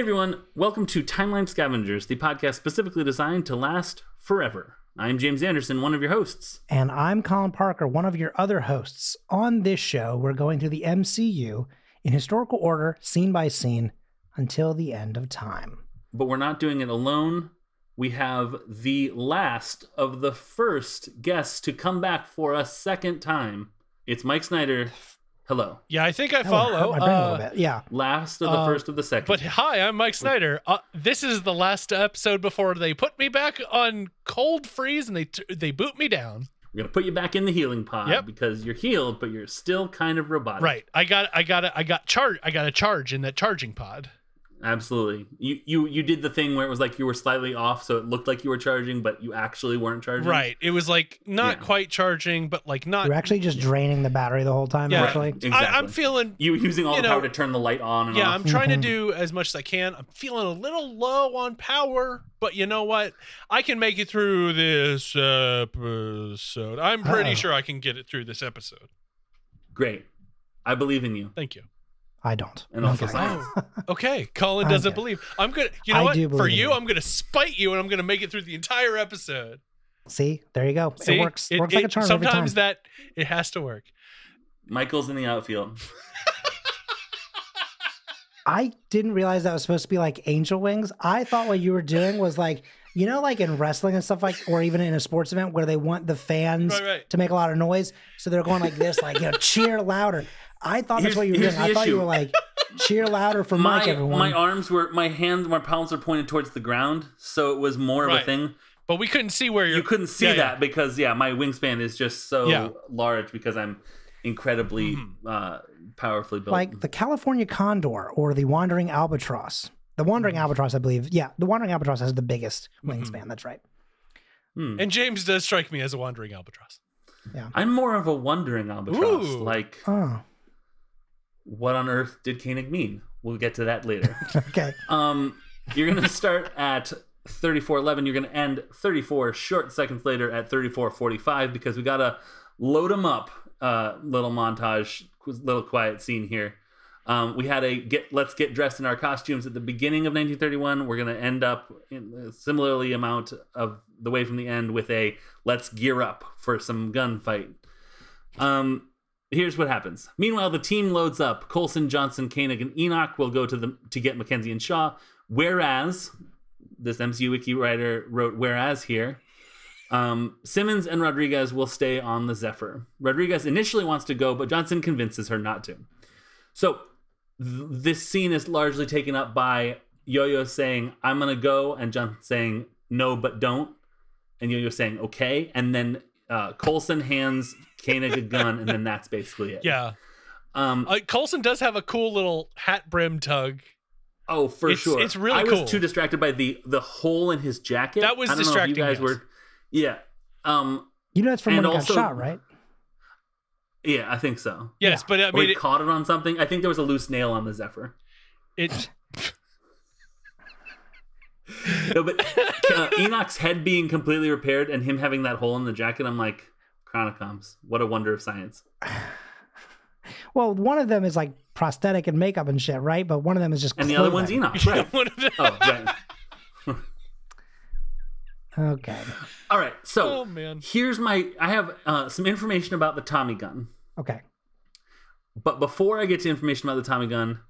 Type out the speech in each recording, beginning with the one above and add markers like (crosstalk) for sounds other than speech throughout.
everyone, welcome to Timeline Scavengers, the podcast specifically designed to last forever. I'm James Anderson, one of your hosts. And I'm Colin Parker, one of your other hosts. On this show, we're going through the MCU in historical order, scene by scene, until the end of time. But we're not doing it alone. We have the last of the first guests to come back for a second time. It's Mike Snyder. Hello. Yeah, I think I That would hurt follow. my brain Uh. Yeah. Last of the Uh, first of the second. but hi, I'm Mike Snyder. Uh, this is the last episode before they put me back on cold freeze and they t- they boot me down. We're gonna put you back in the healing pod Yep. because you're healed, but you're still kind of robotic. Right. I got I got I got charge I got a charge in that charging pod. Absolutely. You you you did the thing where it was like you were slightly off, so it looked like you were charging, but you actually weren't charging. Right. It was like not Yeah. quite charging, but like not. You're actually just draining the battery the whole time, Yeah. actually. Exactly. I, I'm feeling. you using all you the know, power to turn the light on and Yeah, off. I'm trying to Mhm. do as much as I can. I'm feeling a little low on power, but you know what? I can make it through this episode. I'm pretty Uh-oh. sure I can get it through this episode. Great. I believe in you. Thank you. I don't. And also Okay. science. Oh, okay, Colin doesn't Okay. believe. I'm gonna. You know I what? do For you, you. I'm gonna spite you, and I'm gonna make it through the entire episode. See, there you go. See, it works. works like a charm every time. Sometimes that it has to work. Michael's in the outfield. (laughs) I didn't realize that was supposed to be like angel wings. I thought what you were doing was like, you know, like in wrestling and stuff like, or even in a sports event where they want the fans Right, right. to make a lot of noise. So they're going like this, like, you know, cheer louder. I thought Here's- that's what you were doing. the I thought you were like, cheer louder for (laughs) my Mike, everyone. my arms were my hands, my palms were pointed towards the ground, so it was more of a thing. But we couldn't see where you're. You couldn't see Yeah, yeah. that because yeah, my wingspan is just so Yeah. large because I'm incredibly Mhm. uh, powerfully built. like the California condor or the wandering albatross. The wandering Mm-hmm. albatross, I believe. Yeah, the wandering albatross has the biggest Mhm. wingspan. That's right. Hmm. And James does strike me as a wandering albatross. Yeah, I'm more of a wandering albatross. Ooh. Like, Oh, what on earth did Koenig mean? We'll get to that later. (laughs) okay. Um, you're gonna start at 34:11. You're gonna end 34 short seconds later at 34:45 because we gotta load them up. Uh, little montage, little quiet scene here. Um, we had a get let's get dressed in our costumes at the beginning of 1931. We're gonna end up in a similarly amount of the way from the end with a let's gear up for some gunfight. Um, here's what happens. Meanwhile, the team loads up. Coulson, Johnson, Koenig, and Enoch will go to the to get Mackenzie and Shaw. Whereas this MCU wiki writer wrote whereas here. Um, Simmons and Rodriguez will stay on the Zephyr. Rodriguez initially wants to go, but Johnson convinces her not to. So th- this scene is largely taken up by Yo-Yo saying, "I'm gonna go," and Johnson saying, "No, but don't," and Yo-Yo saying, "Okay," and then uh, Coulson hands Koenig a gun, and then that's basically it. Yeah. Um, Uh, Coulson does have a cool little hat brim tug. Oh, for It's- sure. it's really I cool. was too distracted by the the hole in his jacket. That was I don't distracting, Know if you guys yes. were, yeah, um, You know, it's from And when he also- got shot, right? yeah, I think so. Yes, Yeah. but I Or he it, caught it on something. I think there was a loose nail on the Zephyr. it (laughs) No, but uh, Enoch's head being completely repaired and him having that hole in the jacket, I'm like, Chronicoms, what a wonder of science. (sighs) Well, one of them is like prosthetic and makeup and shit, right? But one of them is just And the other one's. Enoch, (laughs) right? one of the- oh, right. Okay. (laughs) All right. So oh man. here's my. I have uh, some information about the Tommy gun. Okay. But before I get to information about the Tommy gun,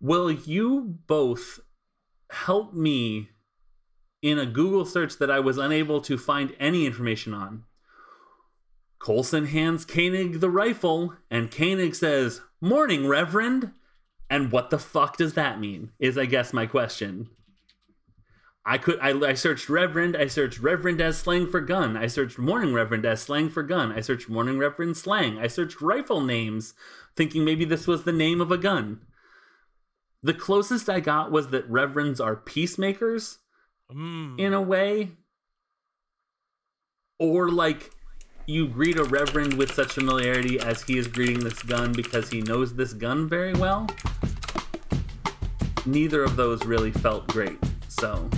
will you both help me in a Google search that I was unable to find any information on? Coulson hands Koenig the rifle, and Koenig says, Morning, Reverend. And what the fuck does that mean? Is I guess my question. I could I, I searched Reverend, I searched Reverend as slang for gun, I searched Morning Reverend as slang for gun, I searched Morning Reverend slang, I searched rifle names, thinking maybe this was the name of a gun. The closest I got was that reverends are peacemakers Mm. in a way. Or like you greet a reverend with such familiarity as he is greeting this gun because he knows this gun very well. Neither of those really felt great. So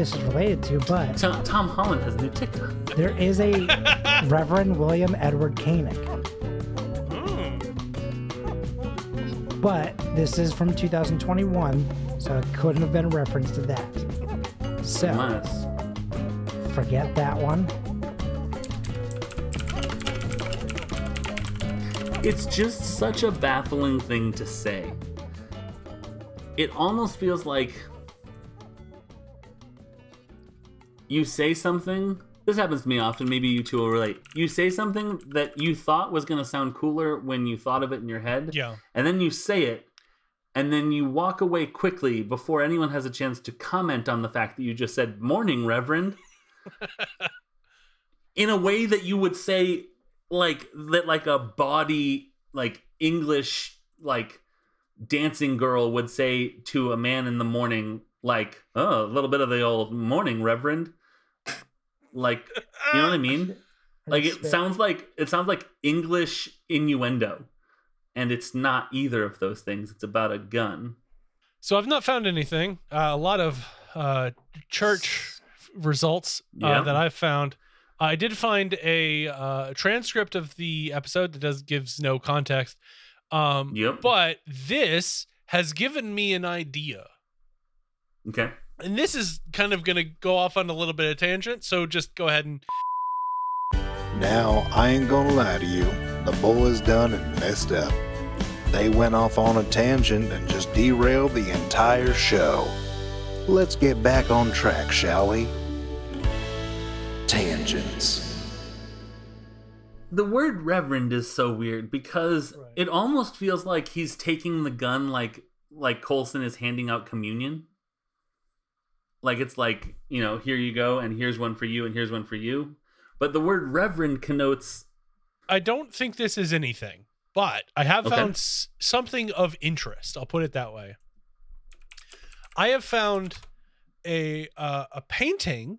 this is related to, but Tom, Tom Holland has a new TikTok. there is a (laughs) Reverend William Edward Koenig. Hmm. But this is from 2021, so it couldn't have been a reference to that. So Unless. forget that one. It's just such a baffling thing to say. It almost feels like you say something. This happens to me often. Maybe you two will relate. You say something that you thought was going to sound cooler when you thought of it in your head. Yeah. And then you say it, and then you walk away quickly before anyone has a chance to comment on the fact that you just said, Morning, Reverend. (laughs) in a way that you would say like that like a body like english like dancing girl would say to a man in the morning like oh a little bit of the old morning reverend like (laughs) you know what i mean like it sounds like it sounds like english innuendo and it's not either of those things it's about a gun So I've not found anything. Uh, a lot of uh, church results uh, Yeah. that I've found. I did find a uh, transcript of the episode that does gives no context. Um, Yep. But this has given me an idea, okay and this is kind of going to go off on a little bit of tangent. So just go ahead and Now, I ain't gonna lie to you, the boys done and messed up. They went off on a tangent and just derailed the entire show. Let's get back on track, shall we? Tangents. the word reverend is so weird because Right. it almost feels like he's taking the gun like like Coulson is handing out communion. Like it's like, you know, here you go and here's one for you and here's one for you. But the word reverend connotes I don't think this is anything, but I have Okay. found s- something of interest. I'll put it that way. I have found a uh, a painting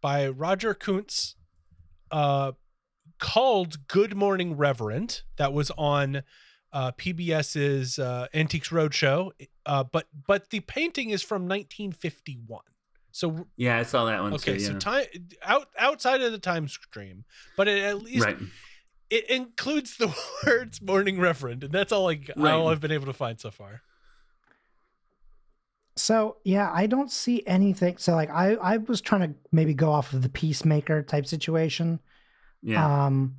by Roger Kuntz uh, called "Good Morning Reverend" that was on uh, PBS's uh, Antiques Roadshow, uh, but but the painting is from 1951. So yeah, I saw that one okay, too. so yeah. time out outside of the time stream, but it at least right. it includes the (laughs) words morning reverend and that's all like Right. all i've been able to find so far So yeah, I don't see anything. So like I I was trying to maybe go off of the peacemaker type situation. Yeah. Um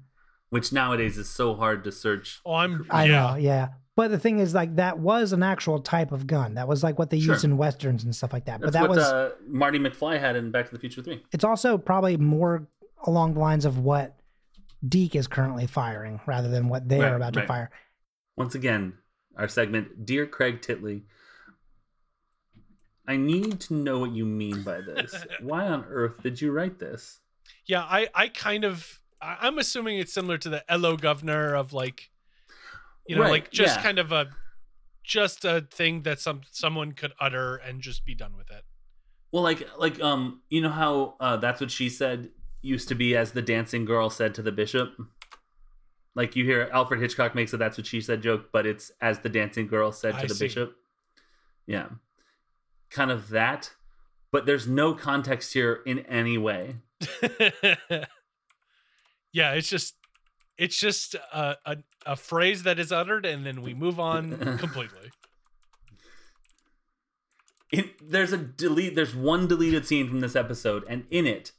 Which nowadays is so hard to search. oh i'm I yeah know, yeah. But the thing is like that was an actual type of gun. That was like what they used in westerns and stuff like that. That's but that what was uh, Marty McFly had in Back to the Future 3. it's also probably more along the lines of what Deke is currently firing rather than what they Right, are about to fire. Once again, our segment, Dear Craig Titley. I need to know what you mean by this. (laughs) Why on earth did you write this? yeah i i kind of I- i'm assuming it's similar to the hello governor of like you know Right, like just yeah. kind of a just a thing that some someone could utter and just be done with it Well, like, like, um, you know how uh, that's what she said used to be as the dancing girl said to the bishop. Like you hear Alfred Hitchcock makes a "that's what she said" joke, but it's as the dancing girl said to I the see. bishop. Yeah, kind of that, but there's no context here in any way. (laughs) yeah it's just it's just a, a a phrase that is uttered and then we move on completely. (laughs) In, there's a delete there's one deleted scene from this episode and in it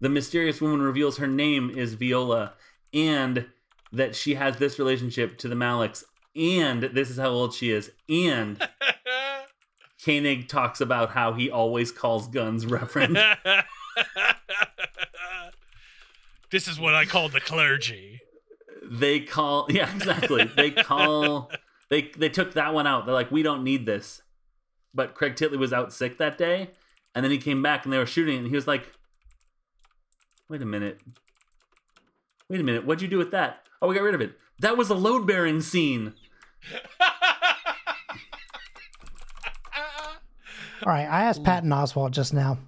the mysterious woman reveals her name is viola and that she has this relationship to the malicks and this is how old she is and (laughs) koenig talks about how he always calls guns reverend (laughs) this is what I call the clergy. they call (laughs) yeah exactly. They call they they took that one out. They're like we don't need this. But craig titley was out sick that day and then he came back and they were shooting and he was like wait a minute. Wait a minute. What'd you do with that? Oh we got rid of it. That was a load bearing scene. All right, I asked Patton Oswalt just now.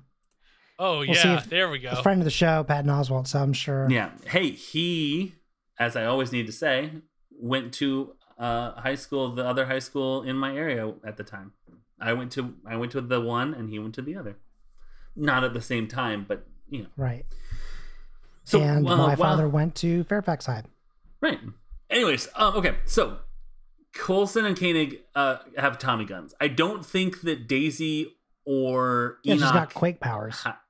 Oh We'll see yeah, if- there we go. A friend of the show, Patton Oswalt, so I'm sure. yeah hey he as i always need to say went to uh, high school the other high school in my area at the time i went to i went to the one and he went to the other not at the same time, but you know. Right. So and uh, my while- father went to Fairfax High. Right. Anyways, um, okay, so Coulson and Koenig uh, have Tommy guns. I don't think that Daisy or Yeah, Enoch she's got quake powers. ha-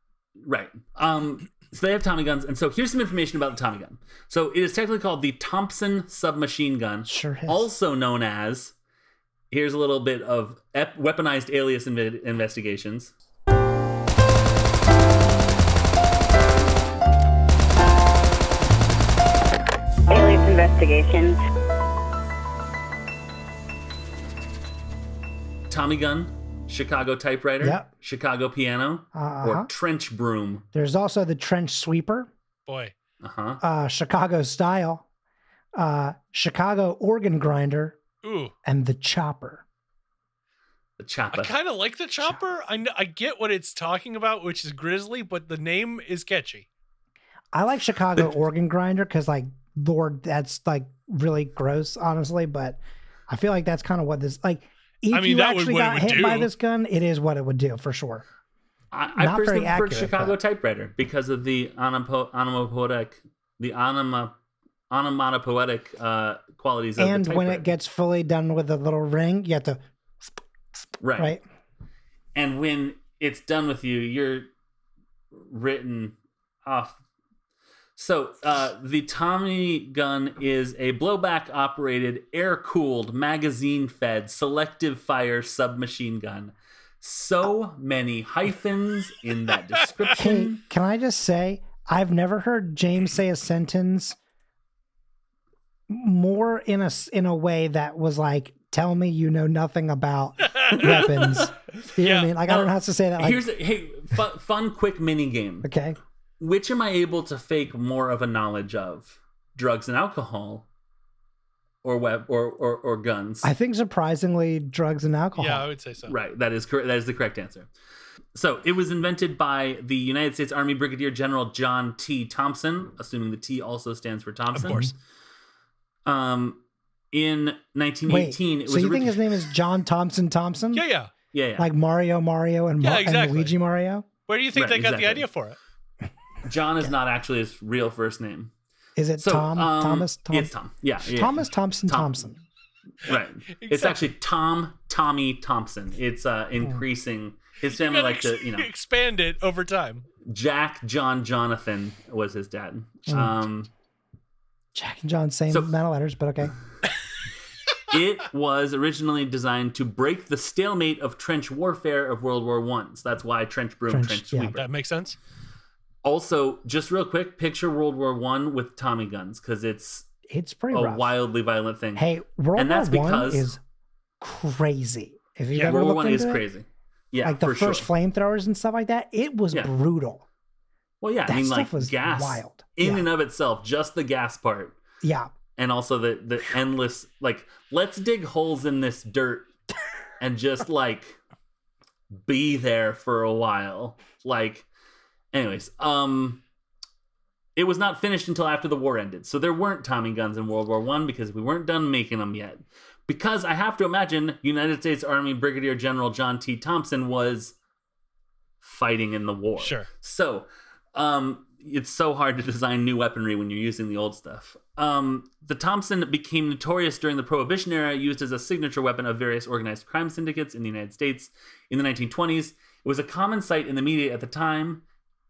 right. Um, so they have Tommy guns, and so here's some information about the Tommy gun. So it is technically called the Thompson submachine gun, Sure is. also known as. Here's a little bit of ep- weaponized alias inve- investigations. Alias investigations. Tommy gun, Chicago typewriter, Yep. Chicago piano, Uh-huh. or trench broom. There's also the trench sweeper, Boy, Uh huh. uh, Chicago style, uh, Chicago organ grinder, ooh, and the chopper. The chopper. I kind of like the chopper. I kn- I get what it's talking about, which is grizzly, but the name is catchy. I like Chicago (laughs) organ grinder because, like, Lord, that's like really gross, honestly. But I feel like that's kind of what this like. If I mean, you that actually what got would hit by this gun, it is what it would do for sure. I, I Not personally very prefer accurate, Chicago but- typewriter because of the onopo- onomatopoetic, the onoma, onomatopoetic uh, qualities of and the when it gets fully done with a little ring, you have to right. right. and when it's done with you, you're written off. So uh, the Tommy gun is a blowback operated, air cooled, magazine fed, selective fire submachine gun. So many hyphens in that (laughs) Hey, description. can I just say I've never heard James say a sentence more in a in a way that was like, "Tell me you know nothing about (laughs) weapons." You know what Yeah. I mean? Like I don't how to say that. Like, Here's a hey, fun, fun quick mini game. okay. Which am I able to fake more of a knowledge of? Drugs and alcohol, or web or or, or guns? I think surprisingly, drugs and alcohol. Yeah, I would say so. Right. That is correct. That is the correct answer. So it was invented by the United States Army Brigadier General John T. Thompson, assuming the T also stands for Thompson. Of course. Um, in Wait, 1918, it so was you think his name is John Thompson Thompson? Yeah, yeah. yeah, yeah. Like Mario Mario and, Yeah, Mar- exactly. and Luigi Mario? Where do you think Right, they got exactly. the idea for it? John is not actually his real first name. Is it So Tom? um, Thomas? Tom? It's Tom. Yeah, yeah. Thomas Thompson Tom. Thompson. Right. Exactly. It's actually Tom Tommy Thompson. It's uh increasing. His family like gotta you know expand it over time. Jack John Jonathan was his dad. Mm. Um. Jack and John, same So- amount of letters, but okay. (laughs) it was originally designed to break the stalemate of trench warfare of World War One. So that's why trench broom, Trench, trench, yeah. That makes sense. Also, just real quick, picture World War One with Tommy guns because it's It's pretty a rough. wildly violent thing. Hey, World And that's War One because- is crazy. If you've Yeah, ever World War One is it, crazy. Yeah, like the first sure. flamethrowers and stuff like that, it was Yeah. brutal. well, yeah, that I mean, stuff like was gas wild. in Yeah. and of itself, just the gas part. Yeah, and also the the endless like let's dig holes in this dirt and just like be there for a while like anyways um it was not finished until after the war ended so there weren't tommy guns in world war one because we weren't done making them yet because i have to imagine united states army brigadier general john t thompson was fighting in the war Sure. so, um, it's so hard to design new weaponry when you're using the old stuff. Um, the Thompson became notorious during the Prohibition era, used as a signature weapon of various organized crime syndicates in the United States in the 1920s. It was a common sight in the media at the time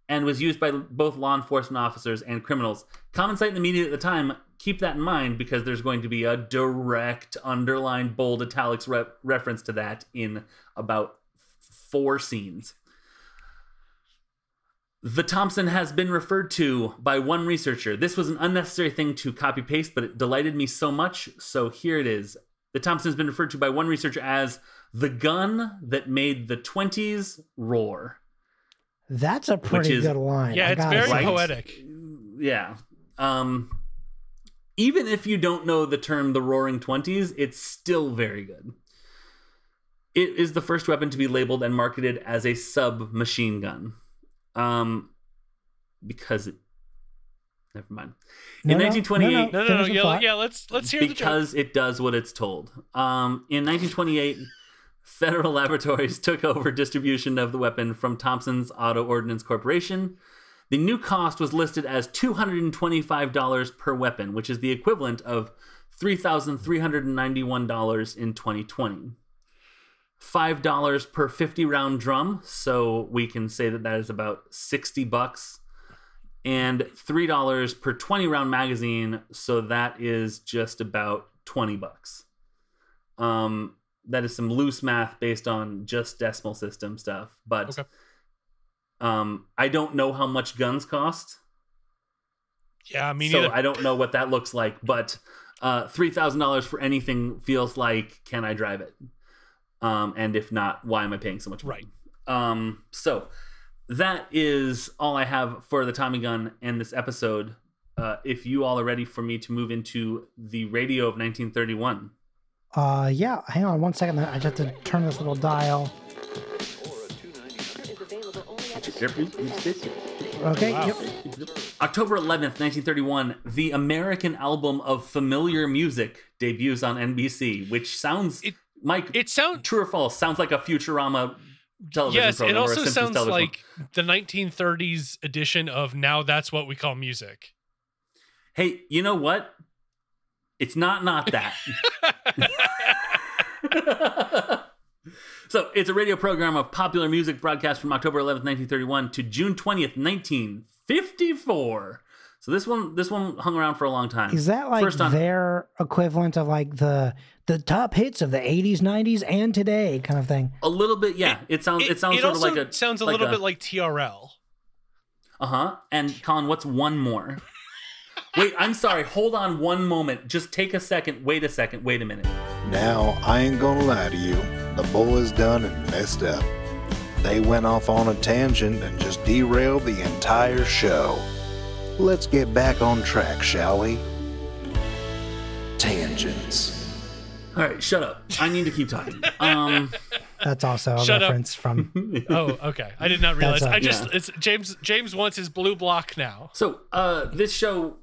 and was used by both law enforcement officers and criminals. Common sight in the media at the time, keep that in mind because there's going to be a direct, underlined, bold, italics re- reference to that in about four scenes. The Thompson has been referred to by one researcher. This was an unnecessary thing to copy paste, but it delighted me so much. So here it is. The Thompson has been referred to by one researcher as the gun that made the 20s roar. That's a pretty is- good line. Yeah, I it's very say. Right? poetic. Yeah. Um, even if you don't know the term the roaring 20s, it's still very good. It is the first weapon to be labeled and marketed as a submachine gun. Um, because it. Never mind. No, in no, 1928, no, No, no, no. Finish the Yeah, yeah. Let's let's hear the because it does what it's told. Um, in 1928, Federal (laughs) Laboratories took over distribution of the weapon from Thompson's Auto Ordnance Corporation. The new cost was listed as $225 per weapon, which is the equivalent of $3,391 in 2020. $5 per 50 round drum, so we can say that that is about 60 bucks. And $3 per 20 round magazine, so that is just about 20 bucks. Um that is some loose math based on just decimal system stuff, but Okay. um I don't know how much guns cost Yeah, I mean, so I don't know what that looks like, but uh, three thousand dollars for anything feels like can I drive it? Um, and if not, why am I paying so much? money? Right. Um, so that is all I have for the Tommy gun and this episode. Uh, if you all are ready for me to move into the radio of 1931, Uh, yeah. Hang on one second. I just have to turn this little dial. Okay. Wow. Yep. October 11th, 1931, the American album of familiar music debuts on NBC, which sounds It- Mike. it sounds true or false? Sounds like a Futurama television yes. program It or a also sounds television like the 1930s edition of now that's what we call music. Hey, you know what? It's not not that. (laughs) (laughs) so it's a radio program of popular music broadcast from October 11th, 1931 to June 20th, 1954. So this one, this one hung around for a long time. Is that like First on- their equivalent of like the the top hits of the 80s, 90s, and today kind of thing? a little bit? Yeah, it, sounds. It, sounds sort also of like a sounds a like little bit like TRL. Uh huh. And Colin, what's one more? (laughs) Wait, I'm sorry. Hold on one moment. Just take a second. Wait a second. Wait a minute. Now, I ain't gonna lie to you, the boys done and messed up. They went off on a tangent and just derailed the entire show. Let's get back on track, shall we? Tangents. All right, shut up. I need to keep talking. (laughs) Um, That's also a Shut up. reference from. (laughs) Oh, okay. I did not realize. That's a- I just yeah. it's James. James wants his blue block now. so uh, this show,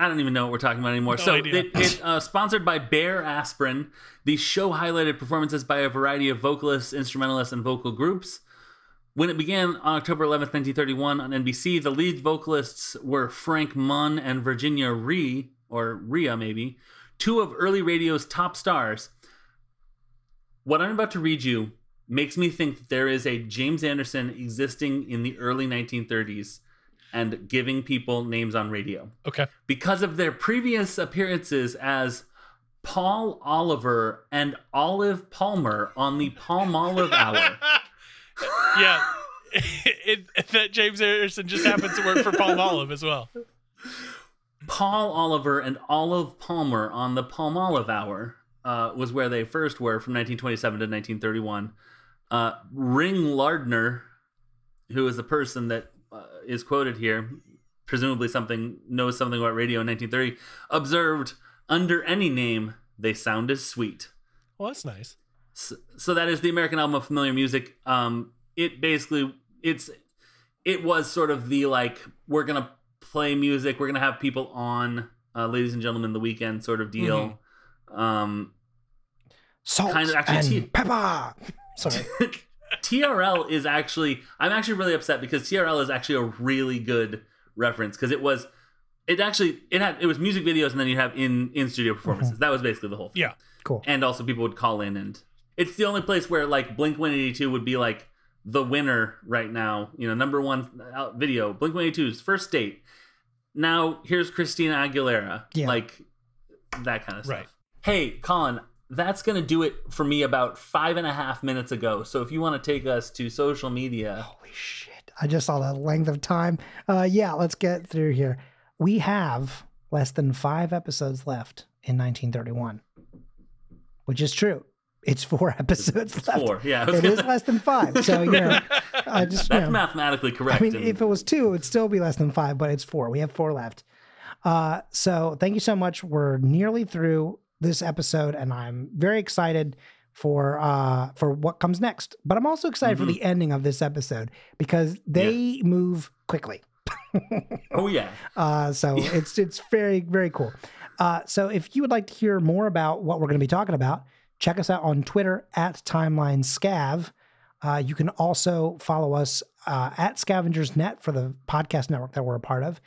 I don't even know what we're talking about anymore. No so idea. it, it uh, sponsored by Bayer Aspirin. The show highlighted performances by a variety of vocalists, instrumentalists, and vocal groups. When it began on October 11th, 1931, on NBC, the lead vocalists were Frank Munn and Virginia Ree, or Rhea maybe, two of early radio's top stars. What I'm about to read you makes me think that there is a James Anderson existing in the early 1930s and giving people names on radio Okay. because of their previous appearances as Paul Oliver and Olive Palmer on the Palm Olive Hour. (laughs) yeah. (laughs) it, that James Anderson just happens to work for Palm Olive as well. Paul Oliver and Olive Palmer on the Palm Olive Hour uh, was where they first were from 1927 to 1931. Uh, Ring Lardner, who is the person that is quoted here, presumably something knows something about radio in 1930, observed under any name they sound as sweet. Well, that's nice. so, so that is the American album of familiar music. Um, it basically it's it was sort of the like we're gonna play music, we're gonna have people on, uh, ladies and gentlemen, the weekend sort of deal. Um, Salt Kind of actually and pepper. Sorry. (laughs) TRL is actually I'm actually really upset because TRL is actually a really good reference because it was it actually it had it was music videos and then you have in in studio performances. Mm-hmm. That was basically the whole thing. Yeah. Cool. and also people would call in and it's the only place where like blink 182 would be like the winner right now you know number one uh, video blink 182's first date now here's christina aguilera Yeah. like that kind of stuff Right. hey colin that's gonna do it for me about five and a half minutes ago so if you want to take us to social media Holy shit. I just saw the length of time. Uh, yeah, let's get through here. We have less than five episodes left in 1931, which is true. It's four (laughs) episodes it's left. four yeah It is gonna- less than five. So, you know, (laughs) I just, you that's know, mathematically correct. I mean, and- if it was two, it would still be less than five, but it's four. We have four left. Uh, so thank you so much. We're nearly through this episode, and I'm very excited for uh for what comes next. But I'm also excited Mhm. for the ending of this episode because they move quickly. oh yeah (laughs) Uh, so Yeah. it's it's very very cool. Uh, so if you would like to hear more about what we're going to be talking about, check us out on Twitter at Timeline Scav. Uh, you can also follow us uh, at Scavengers Net for the podcast network that we're a part of.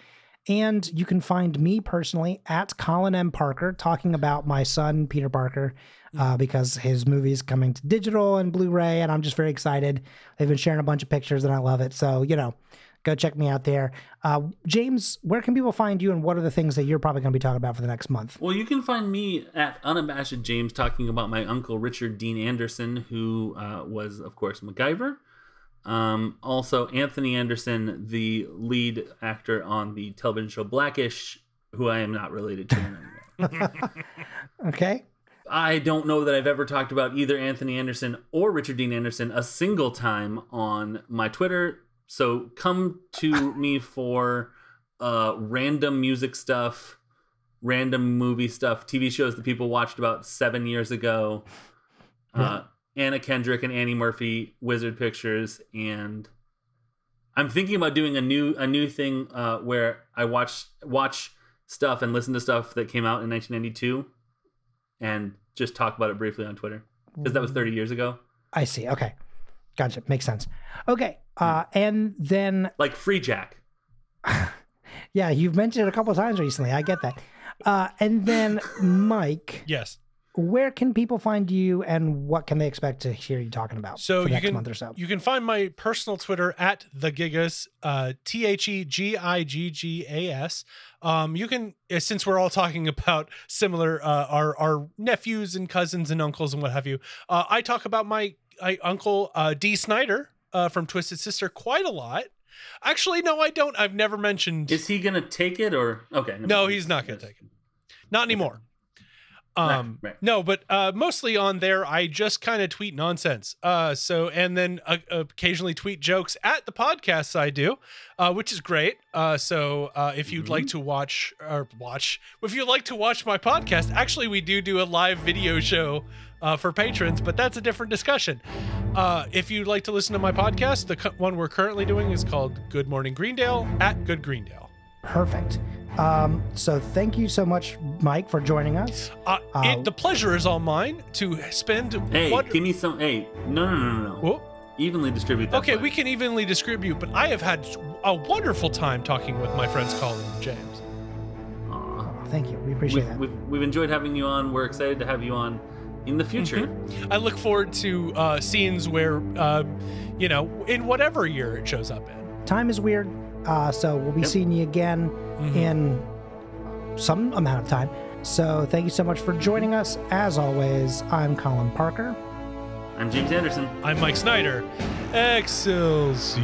And you can find me personally at Colin M. Parker talking about my son, Peter Parker, uh, because his movie is coming to digital and Blu ray. And I'm just very excited. They've been sharing a bunch of pictures and I love it. So, you know, go check me out there. Uh, James, where can people find you and what are the things that you're probably going to be talking about for the next month? Well, you can find me at Unabashed James talking about my uncle Richard Dean Anderson, who uh, was, of course, MacGyver. Um, also, Anthony Anderson, the lead actor on the television show Blackish, who I am not related to. in any way. Okay. I don't know that I've ever talked about either Anthony Anderson or Richard Dean Anderson a single time on my Twitter. So come to me (laughs) for uh, random music stuff, random movie stuff, TV shows that people watched about seven years ago. Uh, Anna Kendrick and Annie Murphy, Wizard Pictures, and I'm thinking about doing a new a new thing uh, where I watch watch stuff and listen to stuff that came out in 1992 and just talk about it briefly on Twitter because that was 30 years ago. I see. Okay. Gotcha. Makes sense. Okay. Uh, and then, Like Free Jack. (laughs) yeah, you've mentioned it a couple of times recently. I get that. Uh, and then, (laughs) Mike, Yes. Where can people find you and what can they expect to hear you talking about So for the you next can month or so? you can find my personal Twitter at the Gigas, uh, T H E G I G G A S. Um, you can uh, since we're all talking (laughs) about similar uh, our our nephews and cousins and uncles and what have you. Uh, I talk about my I, uncle uh, Dee Snider uh, from Twisted Sister quite a lot. Actually, no, I don't. I've never mentioned. Is he gonna take it or okay? No, he's not going to take it. Not anymore. Um, Right, right. no, but uh, mostly on there, I just kind of tweet nonsense. Uh, so and then uh, occasionally tweet jokes at the podcasts I do, uh, which is great. Uh, so uh, if you'd like to watch or watch, if you'd like to watch my podcast, actually we do do a live video show. Uh, for patrons, but that's a different discussion. Uh, if you'd like to listen to my podcast, the cu- one we're currently doing is called Good Morning Greendale at Good Greendale. Perfect. Um, so thank you so much, Mike, for joining us. Uh, Uh, it, the pleasure is all mine to spend. Hey, what, give me some. Hey, no, no, no, no, no. Whoa. Evenly distribute that. Okay, pie. we can evenly distribute, but I have had a wonderful time talking with my friends Colin and James. Aw. Thank you. We appreciate We've, that. we've, we've enjoyed having you on. We're excited to have you on in the future. I look forward to uh, scenes where, uh, you know, in whatever year it shows up in. Time is weird. Uh, so we'll be Yep. seeing you again Mhm. in some amount of time. So thank you so much for joining us. As always, I'm Colin Parker. I'm James Anderson. I'm Mike Snyder. Excelsior.